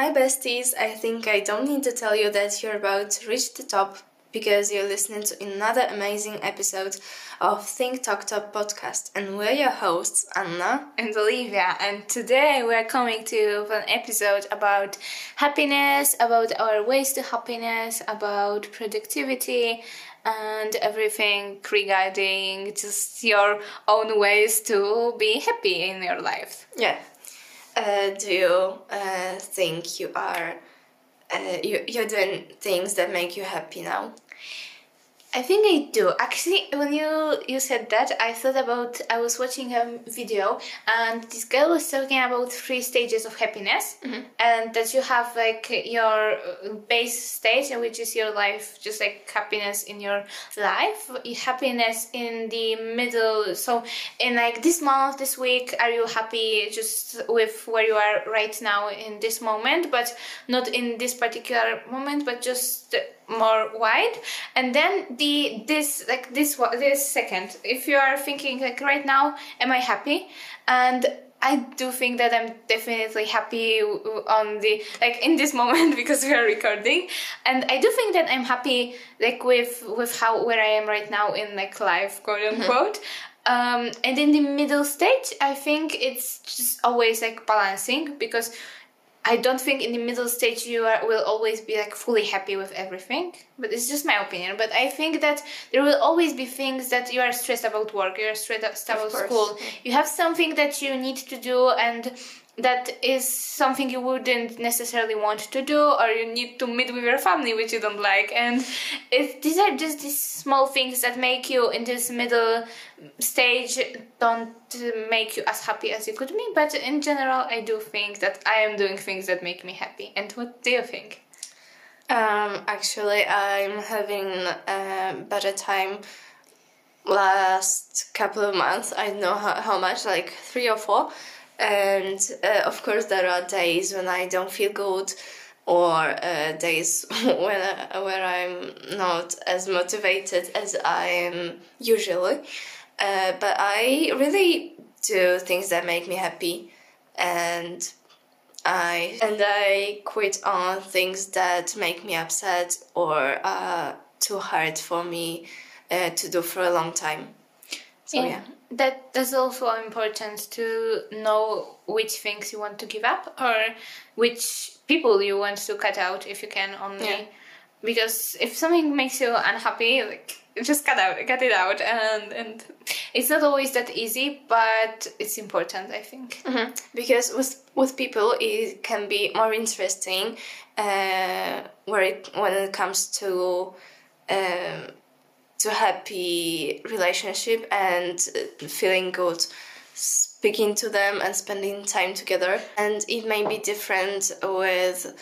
Hi, besties. I think I don't need to tell you that you're about to reach the top because you're listening to another amazing episode of Think Talk Top podcast. And we're your hosts, Anna and Oliwia. And today we're coming to an episode about happiness, about our ways to happiness, about productivity, and everything regarding just your own ways to be happy in your life. Yeah. Uh, do you uh, think you are uh, you, you're doing things that make you happy now? I think I do. Actually, when you you said that, I thought about I was watching a video and this girl was talking about three stages of happiness, mm-hmm. and that you have like your base stage, which is your life, just like happiness in your life, happiness in the middle. So, in like this month, this week, are you happy just with where you are right now in this moment, but not in this particular moment, but just more wide and then the this like this this second if you are thinking like right now am i happy and I do think that I'm definitely happy on the like in this moment because we are recording, and I do think that I'm happy like with with how where I am right now in like life, quote mm-hmm. unquote. Mm-hmm. Um, and in the middle stage, I think it's just always like balancing because I don't think in the middle stage you are, will always be like fully happy with everything, but it's just my opinion. But I think that there will always be things that you are stressed about work, you are stressed about school, you have something that you need to do, and that is something you wouldn't necessarily want to do or you need to meet with your family which you don't like. And it, these are just these small things that make you in this middle stage don't make you as happy as you could be. But in general i do think that i am doing things that make me happy. And what do you think? Um, actually i'm having a better time last couple of months. I know how, how much like three or four and uh, of course there are days when I don't feel good or uh, days when I, where I'm not as motivated as I am usually. Uh, but I really do things that make me happy and I and I quit on things that make me upset or are too hard for me uh, to do for a long time. So yeah. yeah that that's also important to know which things you want to give up or which people you want to cut out if you can only yeah. because if something makes you unhappy like just cut out cut it out and and it's not always that easy but it's important i think mm-hmm. because with with people it can be more interesting uh, where it when it comes to um, to happy relationship and feeling good speaking to them and spending time together. And it may be different with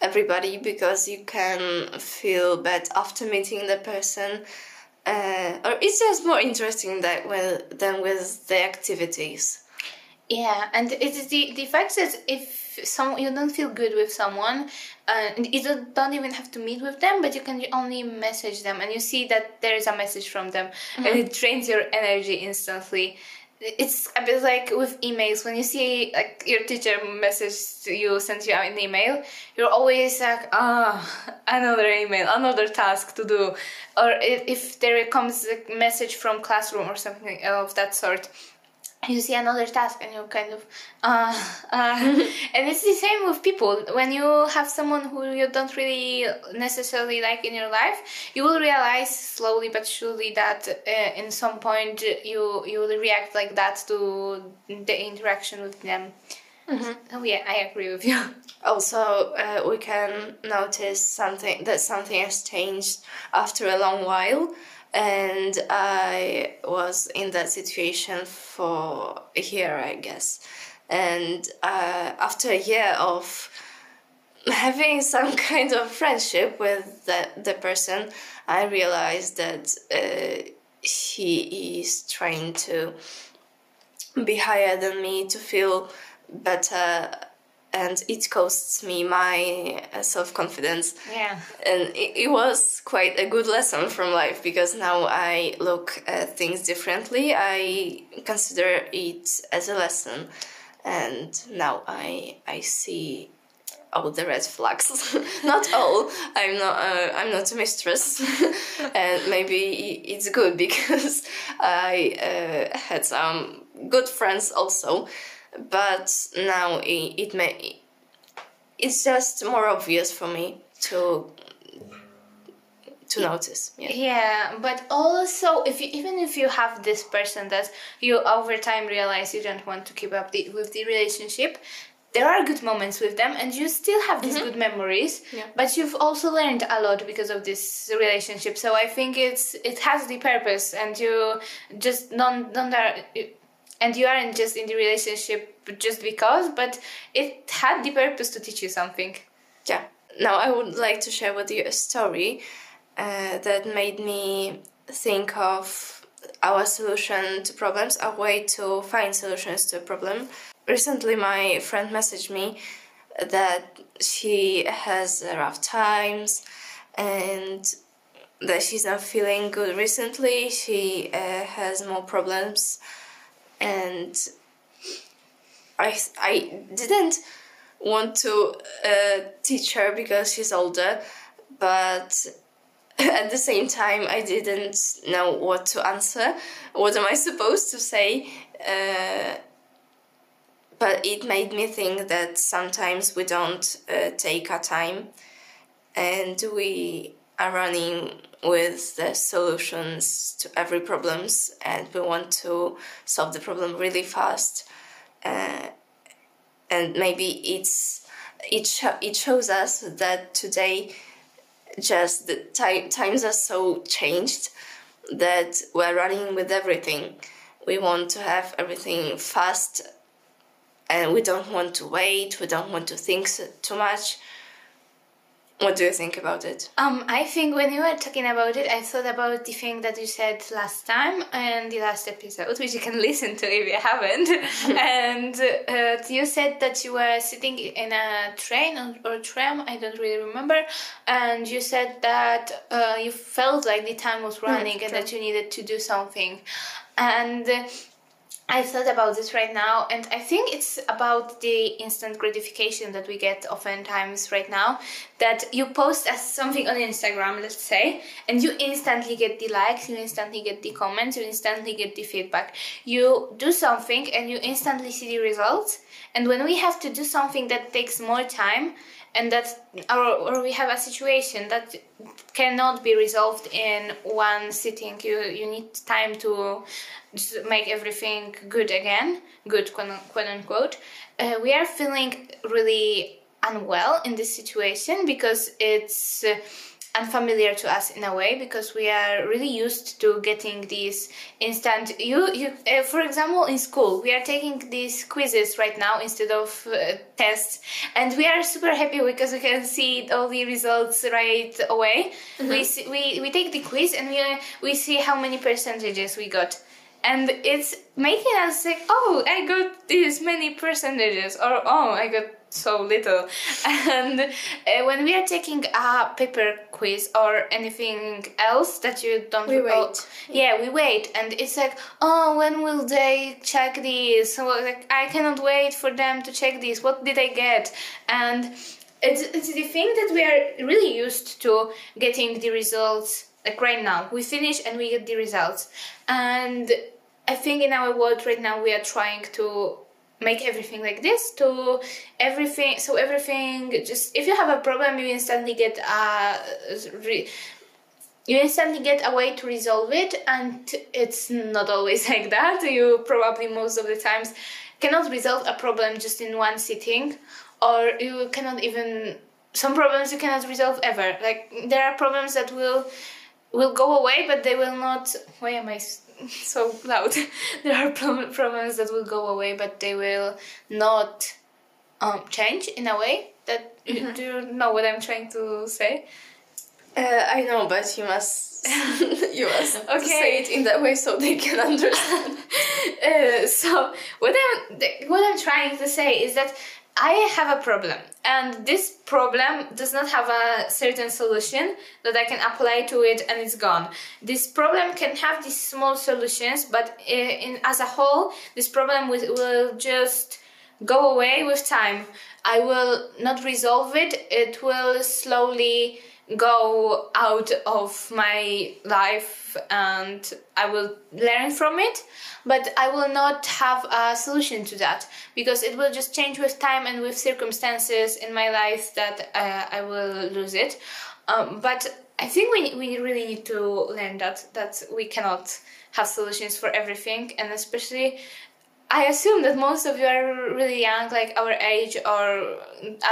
everybody because you can feel bad after meeting the person uh, or it's just more interesting that with, than with the activities. Yeah and it's the the fact that if some you don't feel good with someone uh, you don't even have to meet with them but you can only message them and you see that there is a message from them mm-hmm. and it drains your energy instantly. It's a bit like with emails. When you see like your teacher message you sends you an email you're always like ah oh, another email another task to do. Or if there comes a message from classroom or something of that sort you see another task and you kind of uh, uh. and it's the same with people when you have someone who you don't really necessarily like in your life you will realize slowly but surely that uh, in some point you you will react like that to the interaction with them mm-hmm. oh yeah i agree with you also uh, we can notice something that something has changed after a long while and I was in that situation for a year, I guess. And uh, after a year of having some kind of friendship with the, the person, I realized that uh, he is trying to be higher than me to feel better and it costs me my uh, self confidence. Yeah. And it, it, was quite a good lesson from life because now I look at things differently. I consider it as a lesson, and now I I see all the red flags. not all. I'm not. Uh, I'm not a mistress, and maybe it's good because I uh, had some good friends also. But now it, it may. It's just more obvious for me to to notice. Yeah. yeah, but also if you even if you have this person that you over time realize you don't want to keep up the, with the relationship, there are good moments with them and you still have these mm-hmm. good memories yeah. but you've also learned a lot because of this relationship so i think it's it has the purpose and you just non non and you aren't just in the relationship just because but it had the purpose to teach you something yeah now i would like to share with you a story uh, that made me think of our solution to problems, a way to find solutions to a problem. Recently, my friend messaged me that she has rough times and that she's not feeling good recently. She uh, has more problems, and I I didn't want to uh, teach her because she's older, but at the same time, I didn't know what to answer. What am I supposed to say? Uh, but it made me think that sometimes we don't uh, take our time and we are running with the solutions to every problems and we want to solve the problem really fast uh, and maybe it's it, sh- it shows us that today just the time, times are so changed that we're running with everything. We want to have everything fast and we don't want to wait, we don't want to think too much. What do you think about it? Um, I think when you were talking about it, I thought about the thing that you said last time and the last episode, which you can listen to if you haven't. and uh, you said that you were sitting in a train or, or tram, I don't really remember, and you said that uh, you felt like the time was hmm, running mm, and that you needed to do something. And I thought about this right now, and I think it's about the instant gratification that we get oftentimes right now. That you post as something on Instagram, let's say, and you instantly get the likes, you instantly get the comments, you instantly get the feedback. You do something and you instantly see the results. And when we have to do something that takes more time, and that or, or we have a situation that cannot be resolved in one sitting. You you need time to make everything good again good quote unquote. Uh, we are feeling really unwell in this situation because it's uh, unfamiliar to us in a way because we are really used to getting these instant you, you uh, for example in school we are taking these quizzes right now instead of uh, tests and we are super happy because we can see all the results right away mm-hmm. we, see, we we take the quiz and we we see how many percentages we got and it's making us like oh i got this many percentages or oh i got so little. And uh, when we are taking a paper quiz or anything else that you don't we wait. yeah, we wait, and it's like, oh, when will they check this? So like, I cannot wait for them to check this. What did I get? And it's it's the thing that we are really used to getting the results like right now. We finish and we get the results, and I think in our world right now we are trying to make everything like this to everything so everything just if you have a problem you instantly get a re, you instantly get a way to resolve it and it's not always like that. You probably most of the times cannot resolve a problem just in one sitting or you cannot even some problems you cannot resolve ever. Like there are problems that will will go away but they will not why am i so loud. there are problems that will go away, but they will not um, change in a way that mm-hmm. do you know what I'm trying to say? Uh, I know, but you must you must okay. say it in that way so they can understand. uh, so what I'm what I'm trying to say is that I have a problem, and this problem does not have a certain solution that I can apply to it and it's gone. This problem can have these small solutions, but in as a whole, this problem will, will just go away with time. I will not resolve it. It will slowly go out of my life and I will learn from it, but I will not have a solution to that because it will just change with time and with circumstances in my life that uh, I will lose it. Um, but I think we, we really need to learn that that we cannot have solutions for everything, and especially I assume that most of you are really young, like our age, or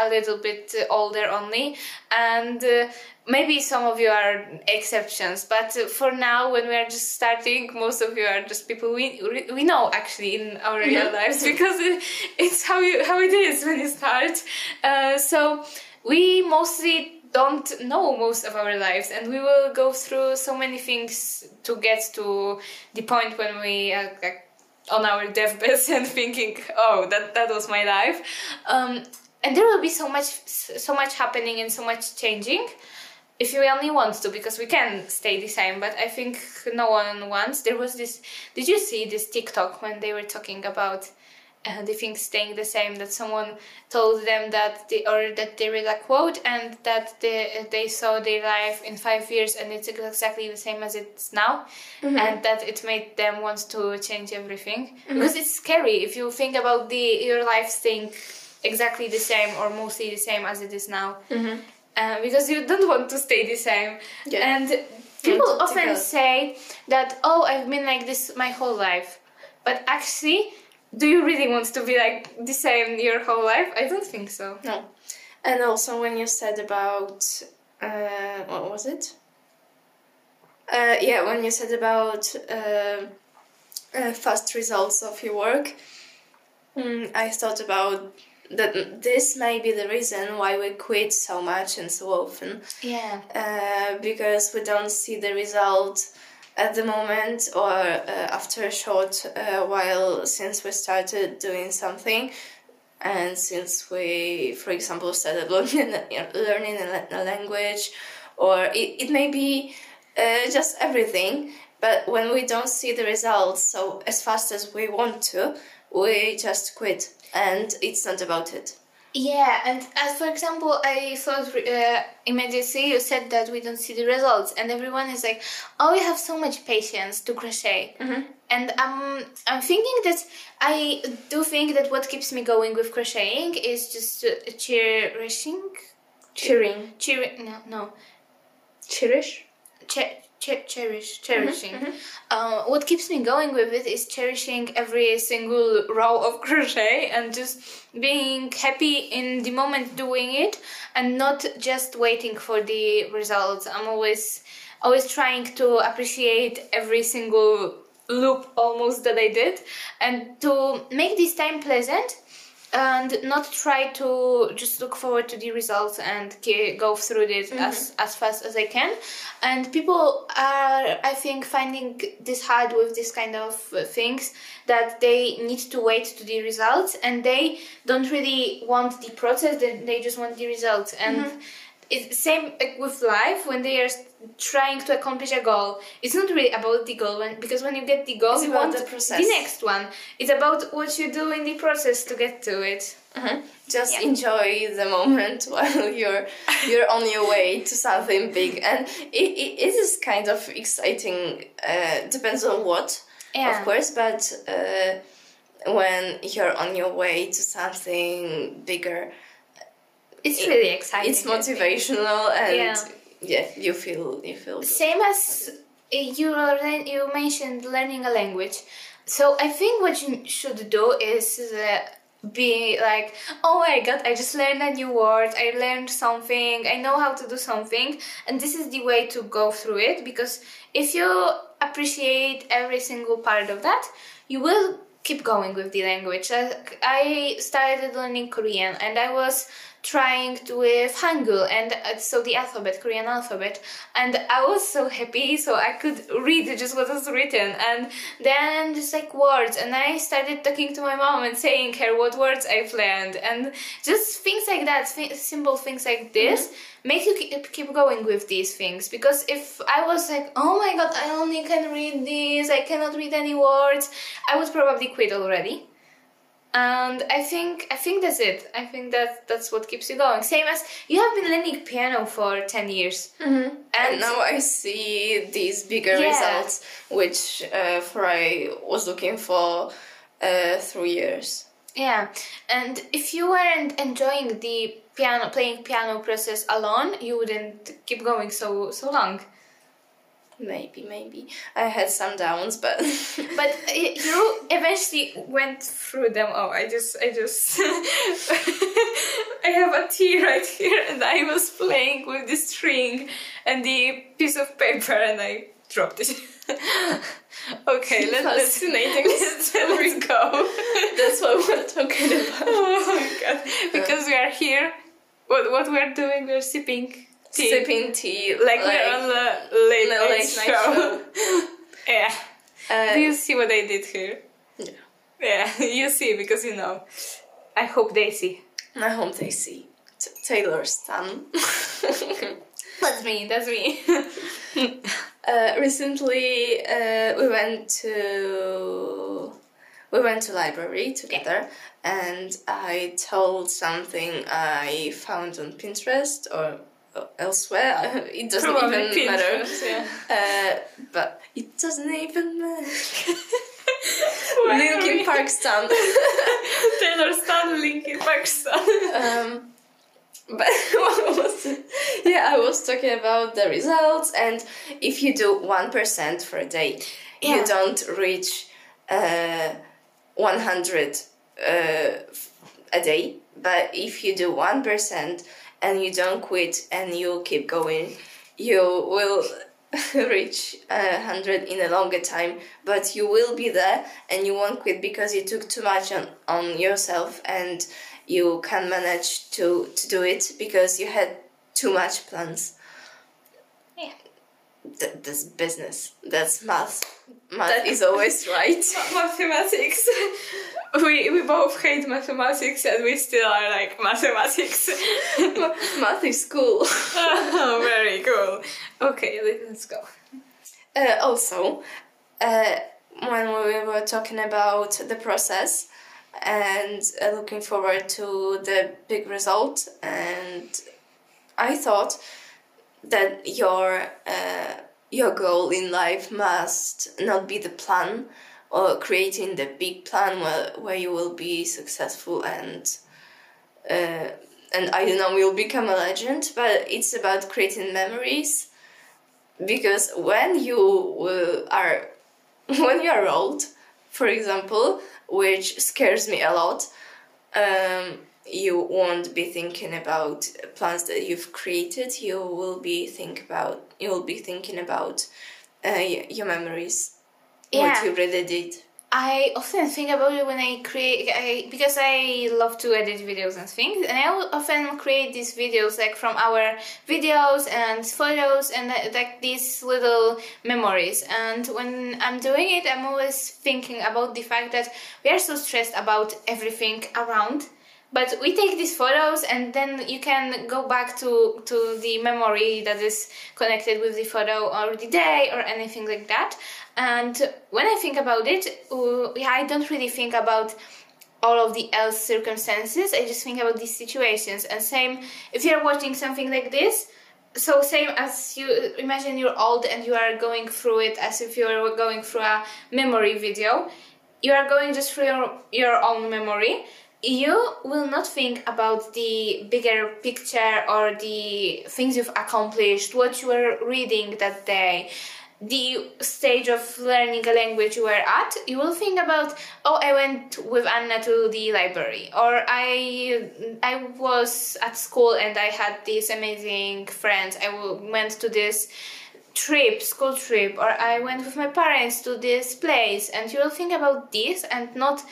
a little bit older only, and uh, maybe some of you are exceptions. But for now, when we are just starting, most of you are just people we we know actually in our real lives because it, it's how you how it is when you start. Uh, so we mostly don't know most of our lives and we will go through so many things to get to the point when we like, on our deathbeds and thinking oh that that was my life. Um, and there will be so much so much happening and so much changing if you only want to because we can stay the same. But i think no one wants. There was this did you see this tiktok when they were talking about uh, they think staying the same that someone told them that they or that they read a quote and that they, they saw their life in five years and it's exactly the same as it's now mm-hmm. and that it made them want to change everything mm-hmm. because it's scary if you think about the your life staying exactly the same or mostly the same as it is now mm-hmm. uh, because you don't want to stay the same yeah. and people often say that oh i've been like this my whole life but actually do you really want to be like the same your whole life? I don't think so. No. And also when you said about uh, what was it? Uh, yeah, when you said about uh, uh fast results of your work, mm, I thought about that this may be the reason why we quit so much and so often. Yeah. Uh, because we don't see the result at the moment or uh, after a short uh, while since we started doing something and since we for example started learning, a language or it, it may be uh, just everything but when we don't see the results so as fast as we want to we just quit and it's not about it yeah, and as for example, I thought uh, immediately you said that we don't see the results, and everyone is like, "Oh, you have so much patience to crochet," mm-hmm. and um, I'm thinking that I do think that what keeps me going with crocheting is just uh, cherishing, cheering, cheering. No, no, cherish, che- ch- cherish, cherishing. Mm-hmm, mm-hmm. Uh, what keeps me going with it is cherishing every single row of crochet and just being happy in the moment doing it and not just waiting for the results. I'm always always trying to appreciate every single loop almost that I did and to make this time pleasant and not try to just look forward to the results and go through it mm-hmm. as, as fast as I can. And people are, I think, finding this hard with this kind of things that they need to wait to the results and they don't really want the process, they just want the results. And mm-hmm it's same with life when they are trying to accomplish a goal it's not really about the goal when, because when you get the goal it's you want the, process. the next one it's about what you do in the process to get to it uh-huh. just yeah. enjoy the moment while you're you're on your way to something big and it, it, it is kind of exciting uh, depends on what yeah. of course but uh, when you're on your way to something bigger it's really exciting. It's motivational and yeah. yeah, you feel you feel same as you you mentioned learning a language. So I think what you should do is uh, be like, oh my god, I just learned a new word, I learned something, I know how to do something, and this is the way to go through it because if you appreciate every single part of that, you will keep going with the language. I started learning Korean and I was trying to with Hangul and uh, so the alphabet, Korean alphabet, and I was so happy. So I could read just what was written, and then just like words, and I started talking to my mom and saying her what words I've learned, and just things like that, simple things like this. Mm-hmm make you keep going with these things. Because if i was like oh my god i only can read this i cannot read any words i would probably quit already and I think I think that's it. I think that that's what keeps you going. Same as you have been learning piano for ten years, mm-hmm. and, now I see these bigger yeah. results, which uh, for I was looking for uh, three years. Yeah, and if you weren't enjoying the piano playing piano process alone, you wouldn't keep going so so long. Maybe, maybe I had some downs, but but you eventually went through them. Oh, I just, I just, I have a tea right here, and I was playing with the string and the piece of paper, and I dropped it. okay, let, us fascinating. Let's, let's go. That's what we're talking about. oh my god! Because we are here, what what we're doing? We're sipping tea. sipping tea, like, like we're on the late, night, late show. show. yeah. Uh, Do you see what I did here? Yeah. Yeah, you see because you know. I hope they see. I hope they see. T- Taylor's son. that's me. That's me. uh, recently, uh, we went to we went to library together, yeah. and I told something I found on Pinterest or elsewhere. It doesn't Probably even matter. Yeah. Uh, but it doesn't even matter. Linkin Park stan. Taylor stan Linkin Park stan. Um, but what was it? Yeah, I was talking about the results, and if you do one percent for a day, yeah. you don't reach uh, one hundred uh, a day. But if you do one percent and you don't quit and you keep going, you will reach a hundred in a longer time. But you will be there and you won't quit because you took too much on, on yourself and you can manage to, to do it because you had too much plans. Yeah. Th- that's business. That's math. Math that is always right. Mathematics. we we both hate mathematics and we still are like mathematics. Math is cool. oh, very cool. Okay, let's go. Uh, also, uh, when we were talking about the process and uh, looking forward to the big result, and I thought that your uh, your goal in life must not be the plan or creating the big plan where, where you will be successful and uh, and I don't know you'll become a legend but it's about creating memories. Because when you are when you are old for example which scares me a lot um, you won't be thinking about plans that you've created. You will be think about you will be thinking about uh, your memories yeah. what you really did I often think about it when I create, I, because I love to edit videos and things, and I often create these videos like from our videos and photos and uh, like these little memories. And when I'm doing it, I'm always thinking about the fact that we are so stressed about everything around but we take these photos and then you can go back to to the memory that is connected with the photo or the day or anything like that. And when i think about it uh, i don't really think about all of the else circumstances. I just think about these situations. And same if you're watching something like this so same as you imagine you're old and you are going through it as if you were going through a memory video. You are going just through your, your own memory you will not think about the bigger picture or the things you've accomplished, what you were reading that day, the stage of learning a language you were at. You will think about, oh, I went with Anna to the library, or I I was at school and I had these amazing friends. I went to this trip, school trip, or I went with my parents to this place, and you will think about this and not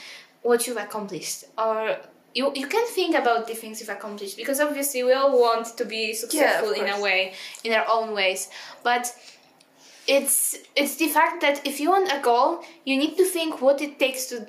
what you've accomplished or you, you can think about the things you've accomplished because obviously we all want to be successful yeah, in a way in our own ways. But it's it's the fact that if you want a goal you need to think what it takes to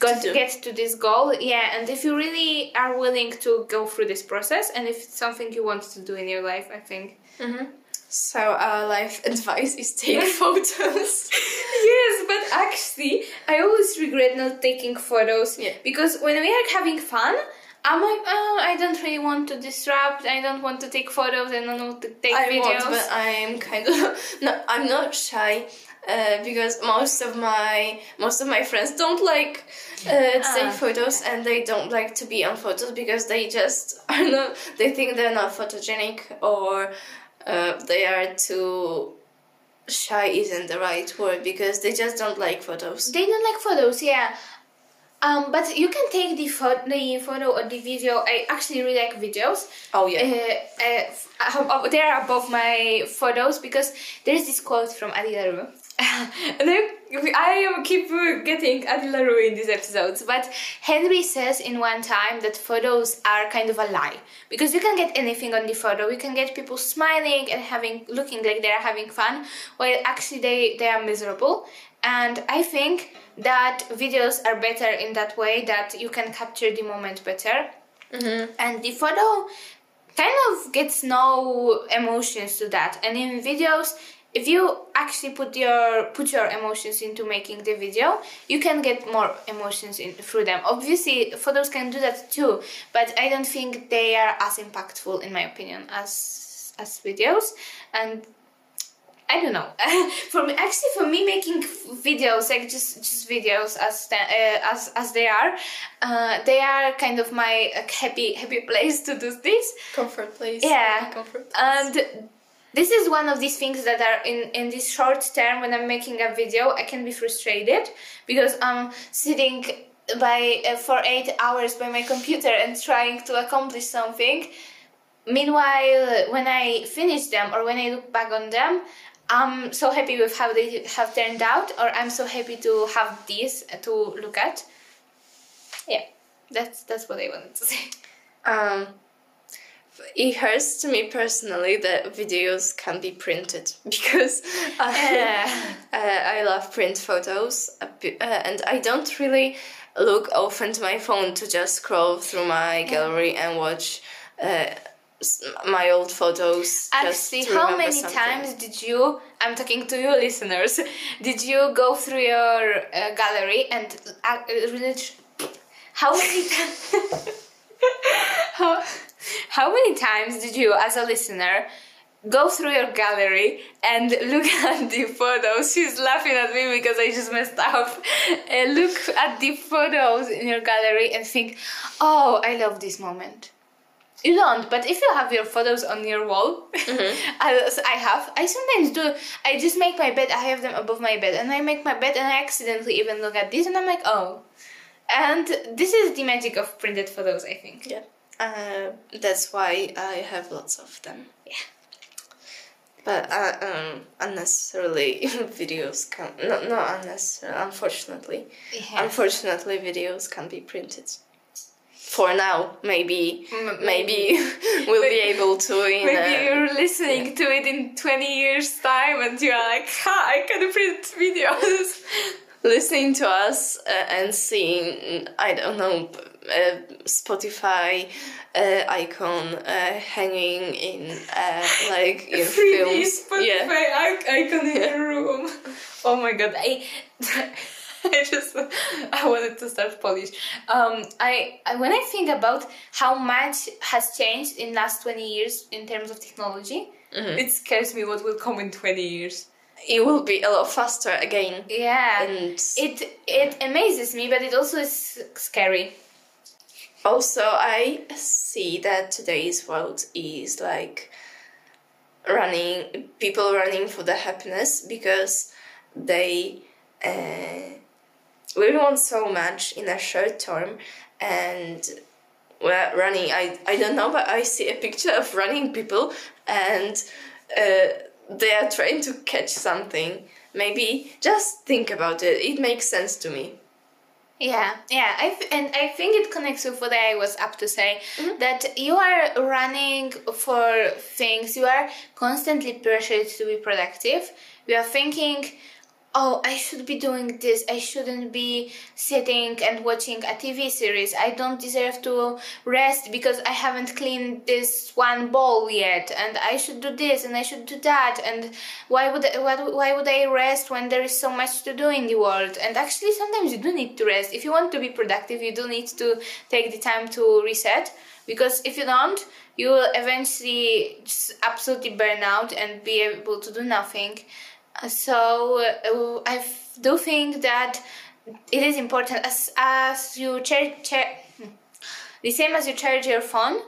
to, to get to this goal. Yeah and if you really are willing to go through this process and if it's something you want to do in your life i think mm-hmm. So our life advice is take photos. yes, but actually, I always regret not taking photos Yeah. because when we are having fun, I'm like, oh, I don't really want to disrupt. I don't want to take photos. I don't want to take I videos. want, but I'm kind of no. I'm not shy uh, because most of my most of my friends don't like uh, to Ah. take photos and they don't like to be on photos because they just are not. They think they're not photogenic or uh, they are too shy. Isn't the right word because they just don't like photos. They don't like photos, yeah. Um, but you can take the, pho- the photo or the video. I actually really like videos. Oh yeah. Uh, uh, uh, they are above my photos because there's this quote from Addie. and I, I keep getting Addie LaRue in these episodes, but Henry says in one time that photos are kind of a lie because you can get anything on the photo. You can get people smiling and having looking like they are having fun, while actually they they are miserable. And I think that videos are better in that way that you can capture the moment better mm-hmm. and the photo kind of gets no emotions to that and in videos if you actually put your put your emotions into making the video you can get more emotions in through them obviously photos can do that too but i don't think they are as impactful in my opinion as as videos and I don't know. for me, actually, for me, making videos like just just videos as uh, as as they are, uh, they are kind of my uh, happy happy place to do this. comfort place. Yeah, Comfort. and this is one of these things that are in in this short term when I'm making a video, I can be frustrated because I'm sitting by uh, for eight hours by my computer and trying to accomplish something. Meanwhile, when I finish them or when I look back on them, I'm so happy with how they have turned out, or I'm so happy to have these to look at. Yeah, that's that's what I wanted to say. Um, it hurts to me personally that videos can be printed because I, uh, I love print photos uh, and I don't really look often to my phone to just scroll through my gallery and watch uh, my old photos. Actually, how many something. times did you? I'm talking to you, listeners. Did you go through your uh, gallery and uh, How many times? how, how many times did you, as a listener, go through your gallery and look at the photos? She's laughing at me because I just messed up. Uh, look at the photos in your gallery and think, "Oh, I love this moment." You don't, but if you have your photos on your wall, as I have, I sometimes do. I just make my bed. I have them above my bed, and I make my bed, and I accidentally even look at this, and I'm like, oh. And this is the magic of printed photos, I think. Yeah, uh, that's why I have lots of them. Yeah. But uh, um, unnecessarily videos can no not unnecessarily. Unfortunately, Yeah. unfortunately videos can be printed. For now, maybe M- maybe we'll be able to in Maybe uh, you're listening to it in 20 years' time, and you're like, ha, I can print videos. listening to us uh, and seeing I don't know Spotify uh, icon uh, hanging in uh, like in 3D films. Spotify Yeah. icon in your room. Oh my god, I, I just, I wanted to start Polish. Um, I, I when I think about how much has changed in last twenty years in terms of technology, it scares me what will come in twenty years. It will be a lot faster again. Yeah, And it it amazes me, but it also is scary. Also, I see that today's world is like running people running for the happiness because they uh, really want so much in a short term and well running I, I don't know but I see a picture of running people and uh, they are trying to catch something. Maybe just think about it. It makes sense to me Yeah, yeah, I th- and I think it connects with what I was up to say mm-hmm. that you are running for things. You are constantly pressured to be productive. You are thinking oh, I should be doing this. I shouldn't be sitting and watching a TV series. I don't deserve to rest because I haven't cleaned this one bowl yet, and I should do this and I should do that. And why would I, why would I rest when there is so much to do in the world? And actually, sometimes you do need to rest. If you want to be productive, you do need to take the time to reset. Because if you don't, you will eventually just absolutely burn out and be able to do nothing. So uh, I do think that it is important as as you charge, hmm, the same as you charge your phone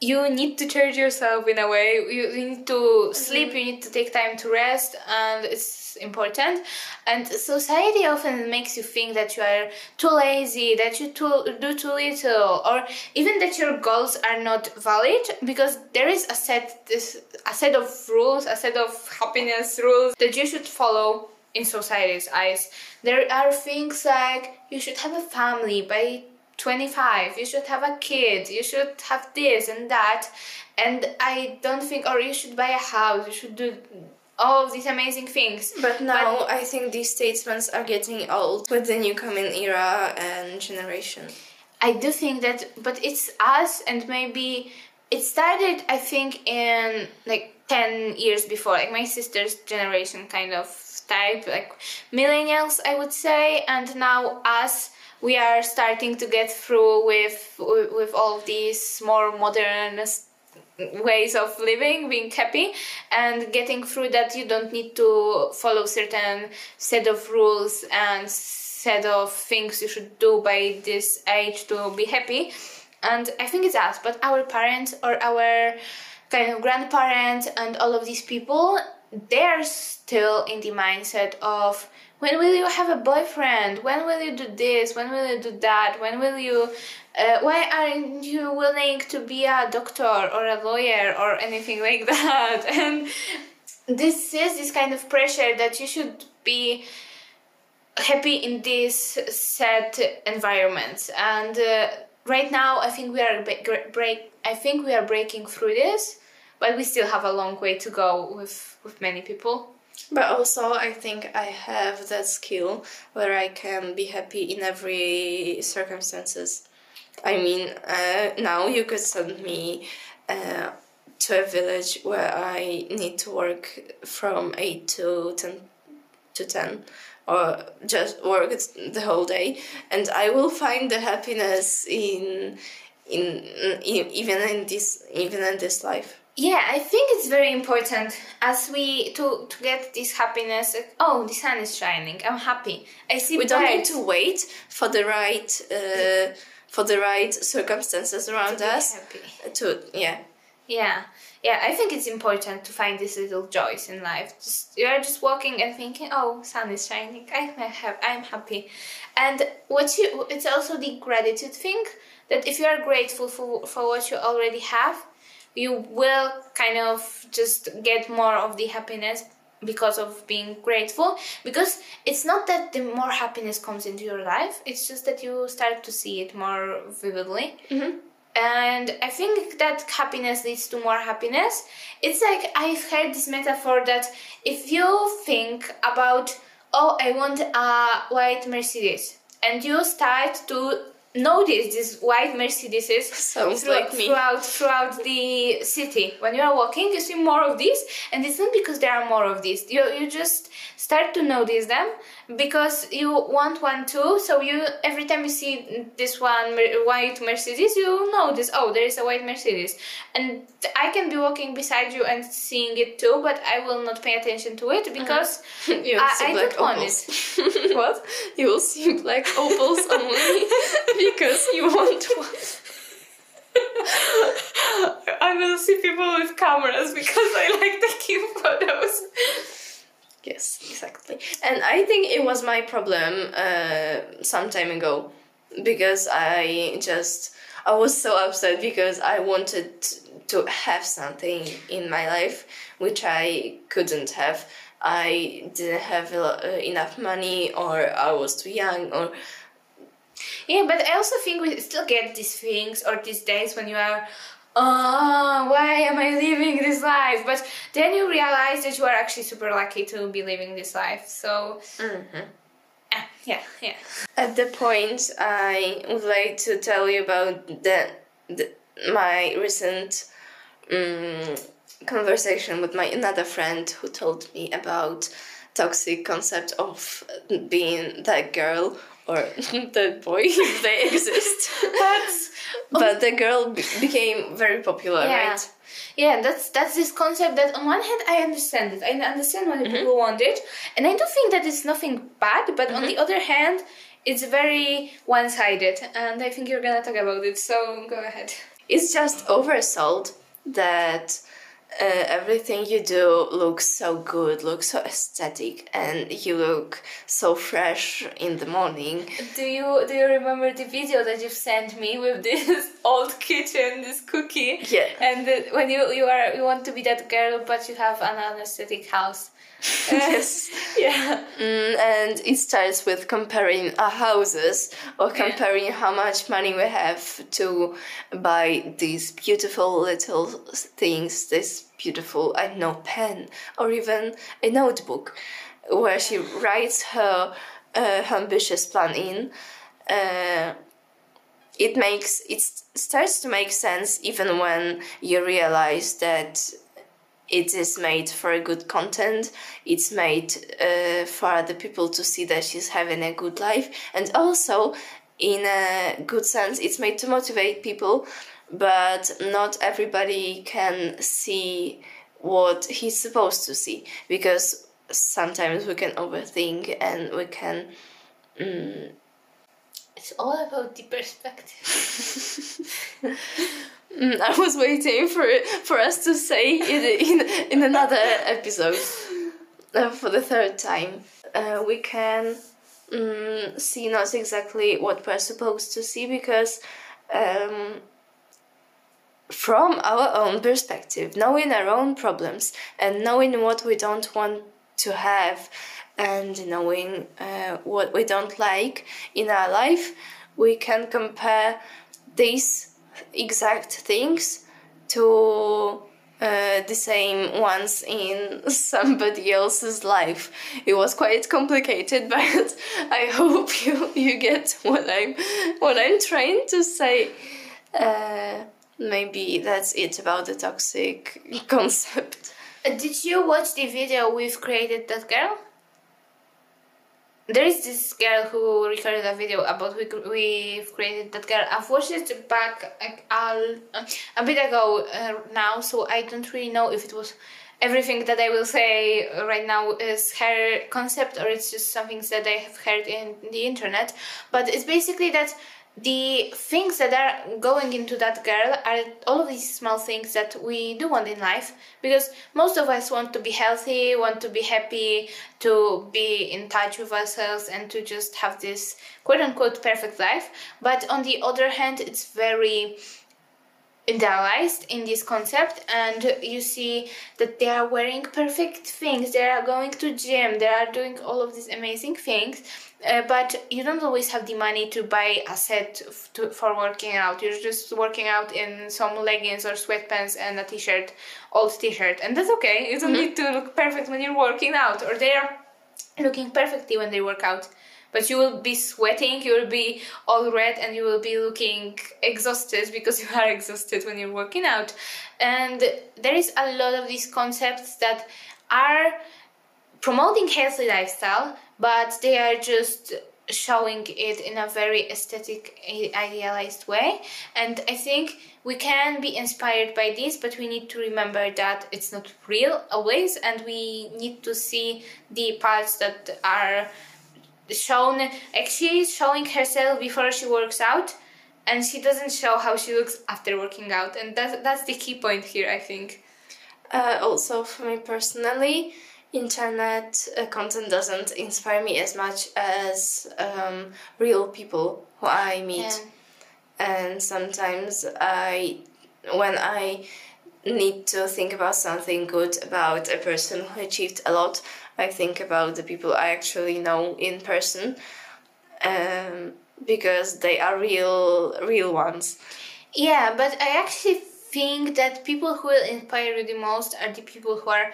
you need to charge yourself in a way. You, you need to sleep you need to take time to rest and it's important. And society often makes you think that you are too lazy that you too, do too little or even that your goals are not valid because there is a set this a set of rules a set of happiness rules that you should follow in society's eyes. There are things like you should have a family by 25 you should have a kid you should have this and that and i don't think or you should buy a house you should do all these amazing things. But now but, i think these statements are getting old with the new coming era and generation. I do think that but it's us and maybe it started i think in like 10 years before like my sister's generation kind of type like millennials i would say. And now us we are starting to get through with with all these more modern ways of living being happy and getting through that you don't need to follow certain set of rules and set of things you should do by this age to be happy. And i think it's us but our parents or our kind of grandparents and all of these people they're still in the mindset of when will you have a boyfriend? When will you do this? When will you do that? When will you uh, why aren't you willing to be a doctor or a lawyer or anything like that? And this is this kind of pressure that you should be happy in this set environment. And uh, right now i think we are break i think we are breaking through this but we still have a long way to go with with many people but also, I think I have that skill where I can be happy in every circumstances. I mean, uh, now you could send me uh, to a village where I need to work from eight to ten to ten, or just work the whole day, and I will find the happiness in in, in even in this even in this life yeah i think it's very important as we to to get this happiness. Oh the sun is shining. I'm happy. I see we birds. don't need to wait for the right uh, for the right circumstances around to us to yeah. Yeah. Yeah i think it's important to find these little joys in life. Just you're just walking and thinking oh sun is shining. I have i'm happy. And what you it's also the gratitude thing that if you are grateful for for what you already have you will kind of just get more of the happiness because of being grateful. Because it's not that the more happiness comes into your life it's just that you start to see it more vividly. Mm-hmm. and i think that happiness leads to more happiness. It's like i've heard this metaphor that if you think about oh i want a white mercedes and you start to notice these white Mercedes Sounds through, like throughout throughout the city. When you are walking, you see more of these, and it's not because there are more of these. You you just start to notice them because you want one too. So you every time you see this one white Mercedes, you notice oh there is a white Mercedes, and I can be walking beside you and seeing it too, but I will not pay attention to it because uh-huh. I, I don't want it. what? You will see black opals only because you want one. I will see people with cameras because I like taking photos. Yes, exactly. And I think it was my problem uh, some time ago because I just I was so upset because I wanted to have something in my life which I couldn't have. I didn't have uh, enough money or I was too young or yeah, but I also think we still get these things or these days when you are oh, why am I living this life? But then you realize that you are actually super lucky to be living this life. So, Ah, yeah, yeah. At the point, I would like to tell you about the, the my recent um, conversation with my another friend who told me about toxic concept of being that girl or the boy if they exist. That's but the girl be- became very popular, yeah. right? Yeah, that's that's this concept that on one hand I understand it. I understand why mm-hmm. people want it, and I do think that it's nothing bad. But on the mm-hmm. other hand, it's very one-sided, and I think you're gonna talk about it. So go ahead. It's just oversold that uh, everything you do looks so good, looks so aesthetic, and you look so fresh in the morning. Do you do you remember the video that you sent me with this old kitchen, this cookie? Yeah. And the, when you you are you want to be that girl, but you have an unaesthetic house. Yes. Yeah. Mm, and it starts with comparing our houses or comparing how much money we have to buy these beautiful little things, this beautiful, I don't know, pen or even a notebook where she writes her, uh, her ambitious plan in. Uh, it makes it starts to make sense even when you realize that it is made for a good content it's made uh, for other people to see that she's having a good life and also in a good sense it's made to motivate people but not everybody can see what he's supposed to see because sometimes we can overthink and we can It's all about the perspective. Mm, I was waiting for for us to say it in in another episode uh, for the third time. Uh, we can mm, see not exactly what we're supposed to see because um, from our own perspective, knowing our own problems and knowing what we don't want to have and knowing uh, what we don't like in our life, we can compare these exact things to uh, the same ones in somebody else's life. It was quite complicated, but I hope you you get what I'm what I'm trying to say. Uh, maybe that's it about the toxic concept. Uh, Did you watch the video we've created that girl? There is this girl who recorded a video about we we've created that girl. I've watched it back a, a bit ago uh, now, so I don't really know if it was everything that I will say right now is her concept or it's just some things that I have heard in the internet. But it's basically that the things that are going into that girl are all of these small things that we do want in life because most of us want to be healthy want to be happy to be in touch with ourselves and to just have this quote unquote perfect life. But on the other hand it's very idealized in this concept and you see that they are wearing perfect things. They are going to gym. They are doing all of these amazing things. Uh, but you don't always have the money to buy a set to, for working out. You're just working out in some leggings or sweatpants and a t-shirt old t-shirt. And that's okay. You don't need to look perfect when you're working out. Or they are looking perfectly when they work out but you will be sweating you will be all red and you will be looking exhausted because you are exhausted when you're working out. And there is a lot of these concepts that are promoting healthy lifestyle but they are just showing it in a very aesthetic idealized way. And i think we can be inspired by this but we need to remember that it's not real always and we need to see the parts that are shown actually showing herself before she works out and she doesn't show how she looks after working out and that's that's the key point here i think Uh, also, for me personally, internet uh, content doesn't inspire me as much as um, real people who I meet. And sometimes I, when I need to think about something good about a person who achieved a lot, I think about the people I actually know in person, um, because they are real, real ones. Yeah, but I actually think that people who will inspire you the most are the people who are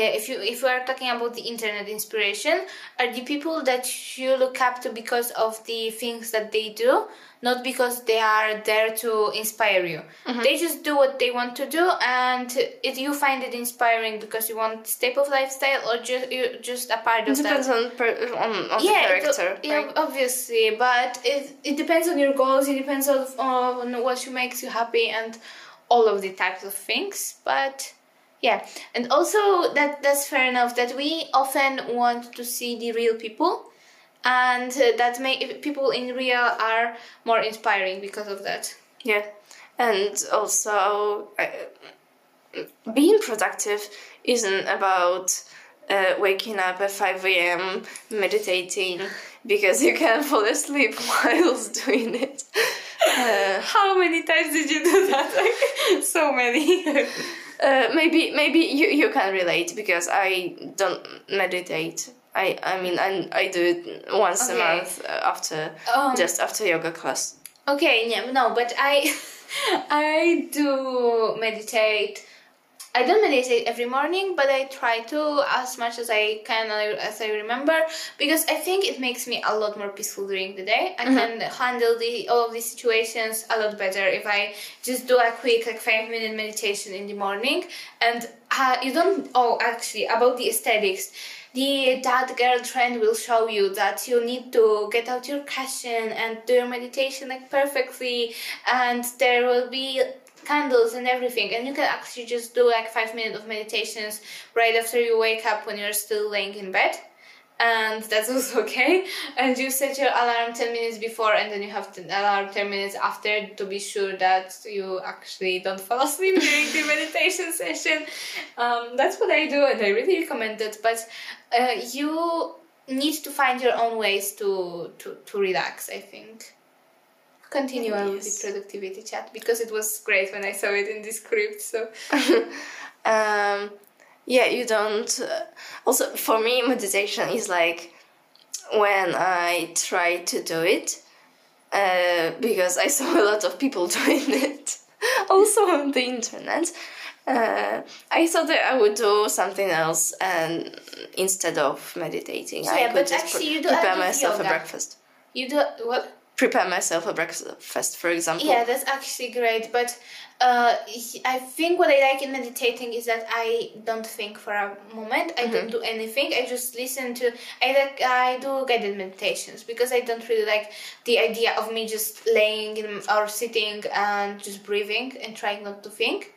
if you if we are talking about the internet inspiration are the people that you look up to because of the things that they do not because they are there to inspire you Mm-hmm. they just do what they want to do and it, you find it inspiring because you want this type of lifestyle or just you're just a part of It that depends on per, on, on the yeah, it- character. yeah, right? obviously, but it, it depends on your goals. It depends on, on what makes you happy and all of the types of things. But yeah, and also that that's fair enough. That we often want to see the real people, and uh, that may people in real are more inspiring because of that. Yeah, and also uh, being productive isn't about uh, waking up at 5 a.m., meditating because you can fall asleep whilst doing it. Uh, How many times did you do that? Like so many. Uh, maybe maybe you, you can relate because I don't meditate. I, I mean I, I do it once Okay. a month uh, after Um, just after yoga class. Okay, yeah, no, but I I do meditate. I don't meditate every morning, but I try to as much as I can uh, as I remember because I think it makes me a lot more peaceful during the day. I can handle the all of these situations a lot better if I just do a quick like five minute meditation in the morning. And uh, you don't. Oh, actually, about the aesthetics the that girl trend will show you that you need to get out your cushion and do your meditation like perfectly and there will be candles and everything. And you can actually just do like five minutes of meditations right after you wake up when you're still laying in bed. And that's also okay. And you set your alarm 10 minutes before and then you have the alarm 10 minutes after to be sure that you actually don't fall asleep during the meditation session. Um, that's what i do and i really recommend it. But uh, you need to find your own ways to to, to relax i think continue on Yes. the productivity chat because it was great when i saw it in the script so um, yeah, you don't. Uh, also, for me, meditation is like when I try to do it uh, because I saw a lot of people doing it also on the internet. Uh, I thought that I would do something else and instead of meditating, I Yeah, could but just actually pre- you do prepare myself a breakfast. you do what Prepare myself a breakfast, for example. Yeah, that's actually great. But uh, I think what I like in meditating is that I don't think for a moment. I don't do anything. I just listen to. I like. I do guided meditations because I don't really like the idea of me just laying in, or sitting and just breathing and trying not to think.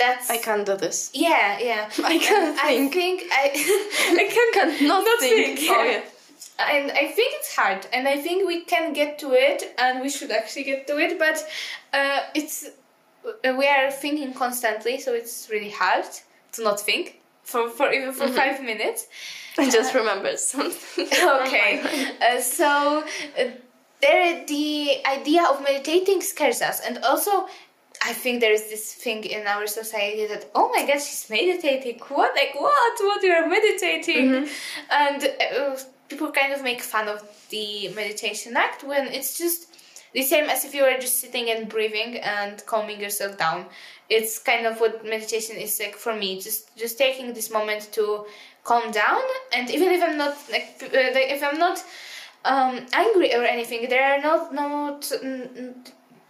That's. I can't do this. Yeah, yeah. I can't I think. think I. I can Can't not, Not think. think, Oh, yeah. And I think it's hard, and I think we can get to it, and we should actually get to it, but uh, it's uh, we are thinking constantly, so it's really hard to not think for, for even for five minutes. I just remembered something. okay, uh, so uh, there the idea of meditating scares us, and also. I think there is this thing in our society that oh my god she's meditating what like what what you are meditating and uh, people kind of make fun of the meditation act when it's just the same as if you were just sitting and breathing and calming yourself down. It's kind of what meditation is like for me just just taking this moment to calm down. And even if i'm not like uh, if i'm not um, angry or anything there are not not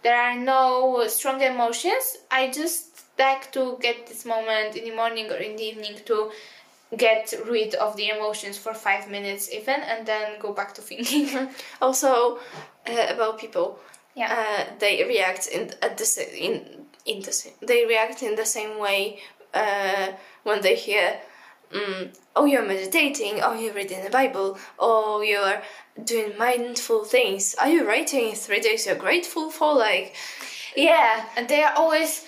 there are no strong emotions. I just like to get this moment in the morning or in the evening to get rid of the emotions for five minutes even and then go back to thinking Also, uh, about people, Yeah. uh, they react in at the sa- in in the same. They react in the same way uh, when they hear, mm, "Oh, you're meditating. Oh, you're reading the Bible. Oh, you're doing mindful things. Are you writing three days? You're grateful for like." yeah and they are always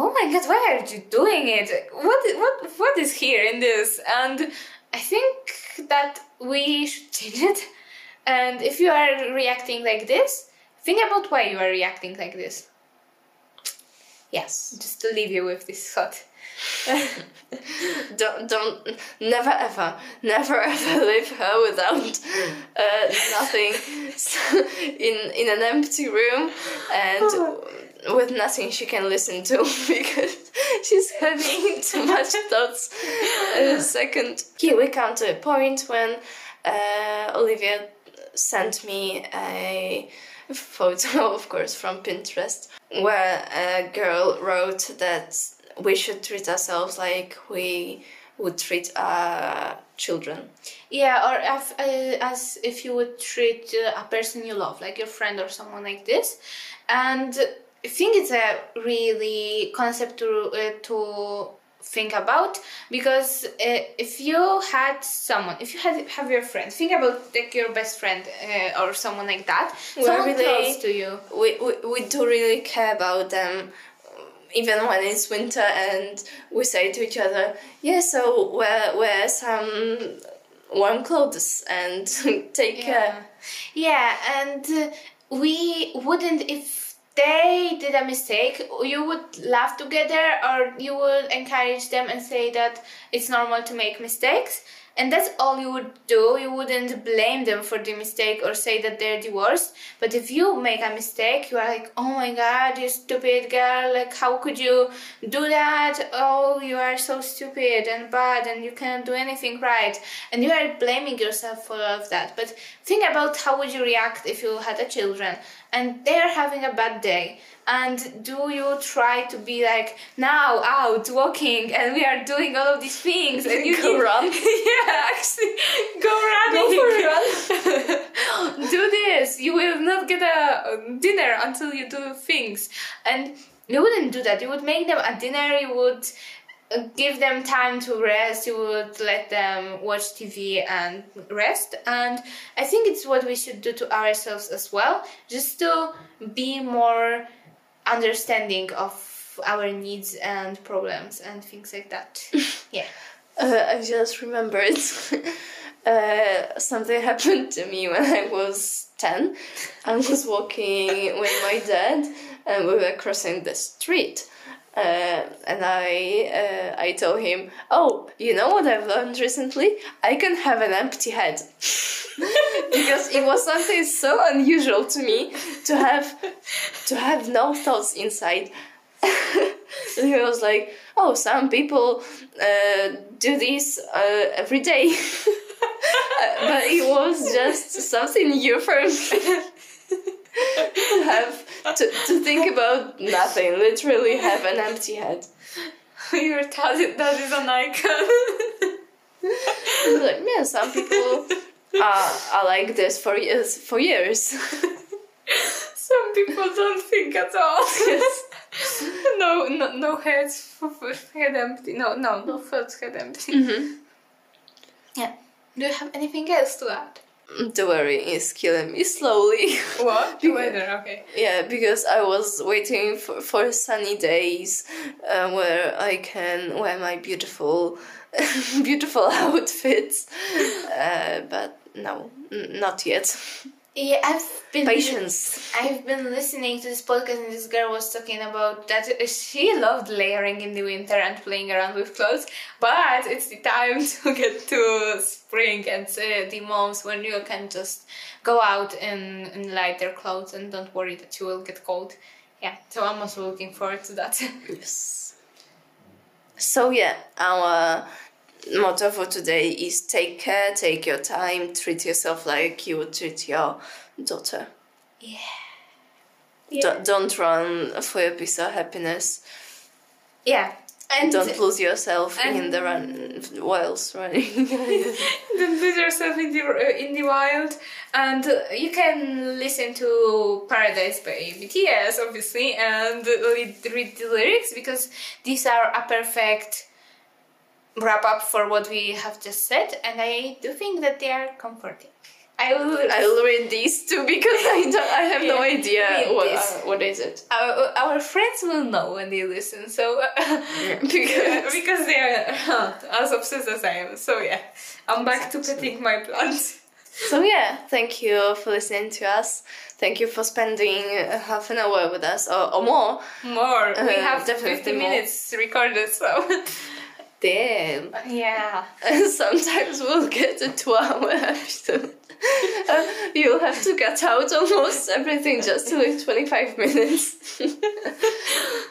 oh my god why are you doing it? What what what is here in this? And i think that we should change it. And if you are reacting like this think about why you are reacting like this. Yes, just to leave you with this thought. don't don't never ever never ever leave her without uh, nothing. In in an empty room and with nothing she can listen to because she's having too much thoughts a second here we come to a point when uh, Oliwia sent me a photo of course from pinterest where a girl wrote that we should treat ourselves like we would treat our children. Yeah, or if, uh, as if you would treat uh, a person you love, like your friend or someone like this. And I think it's a really concept to uh, to think about because uh, if you had someone if you had have your friend think about like your best friend uh, or someone like that. We're someone really- close to you. We, we, we do really care about them even when it's winter and we say to each other, yeah, so wear, wear some warm clothes and take care. Yeah, and we wouldn't if they did a mistake. You would laugh together, or you would encourage them and say that it's normal to make mistakes. And that's all you would do. You wouldn't blame them for the mistake or say that they're the worst. But if you make a mistake, you are like, oh my god, you stupid girl, like, how could you do that? Oh, you are so stupid and bad and you cannot do anything right. And you are blaming yourself for all of that. But think about how would you react if you had a children and they're having a bad day and do you try to be like now out walking and we are doing all of these things and you Go need- run. yeah actually go running go run. do this. You will not get a dinner until you do things. And you wouldn't do that. You would make them a dinner. You would uh, give them time to rest. You would let them watch tv and rest. And i think it's what we should do to ourselves as well. Just to be more understanding of our needs and problems and things like that yeah Uh, I just remembered uh, something happened to me when I was 10. I was walking with my dad and we were crossing the street. Uh, and I uh, I told him, oh, you know what I've learned recently? I can have an empty head because it was something so unusual to me to have to have no thoughts inside. and he was like, oh, some people uh, do this uh, every day. Uh, but it was just something new for me to have to, to think about nothing, literally have an empty head. your dad, that is an icon like, yeah, some people are, are like this for years. For years. Some people don't think at all. Yes. no, no, no heads, for, for head empty. No, no, no thoughts, head empty. Mm-hmm. Yeah. Do you have anything else to add? The worry is killing me slowly. What? The weather, okay. Yeah, because I was waiting for, for sunny days uh, where I can wear my beautiful, beautiful outfits. Uh, but no, n- not yet. Yeah, I've been Patience. I've been listening to this podcast and this girl was talking about that she loved layering in the winter and playing around with clothes, but it's the time to get to spring and uh, the months when you can just go out in, in lighter clothes and don't worry that you will get cold. Yeah, so I'm also looking forward to that. Yes. So yeah, our motto for today is take care, take your time, treat yourself like you would treat your daughter. yeah. Don't, don't run for your piece of happiness. Yeah. And don't lose yourself in the run whilst running. Don't lose yourself in the uh, in the wild, and uh, you can listen to Paradise by BTS, obviously, and read, read the lyrics because these are a perfect wrap up for what we have just said, and I do think that they are comforting. I will. I will read these too because I don't. I have no idea what uh, what is it. our, our friends will know when they listen, so Because- because they are as obsessed as I am. So yeah, I'm back to petting my plants. so yeah, thank you for listening to us. Thank you for spending uh, half an hour with us or, or more. More. we Uh, have definitely 50 more. minutes recorded, so. Damn. yeah. And sometimes we'll get a two-hour episode. Uh, you'll have to cut out almost everything just to leave 25 minutes.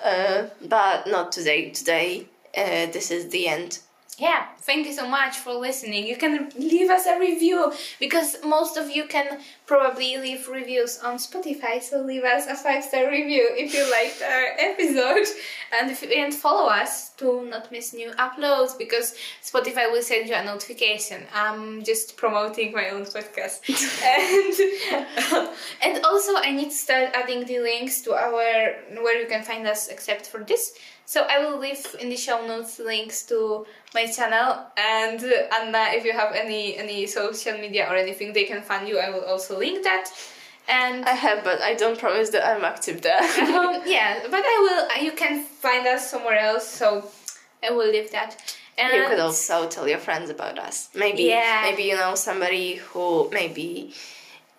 uh, but not today. Today, uh, this is the end. Yeah, thank you so much for listening. You can leave us a review because most of you can probably leave reviews on Spotify. So leave us a five star review if you liked our episode, and if and follow us to not miss new uploads because Spotify will send you a notification. I'm just promoting my own podcast, and and also I need to start adding the links to our where you can find us except for this. So I will leave in the show notes links to my channel and Anna, if you have any any social media or anything they can find you, I will also link that. And I have, but I don't promise that I'm active there. um, yeah, but I will. uh, You can find us somewhere else, so I will leave that. And you could also tell your friends about us. Maybe, Yeah. maybe you know somebody who may be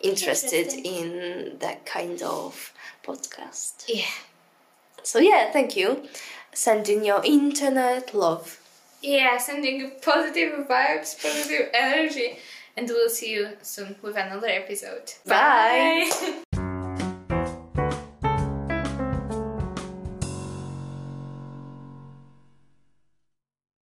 Interested. in that kind of podcast. yeah, So yeah, thank you. Send in your internet love. yeah, sending positive vibes, positive energy, and we'll see you soon with another episode. Bye. Bye.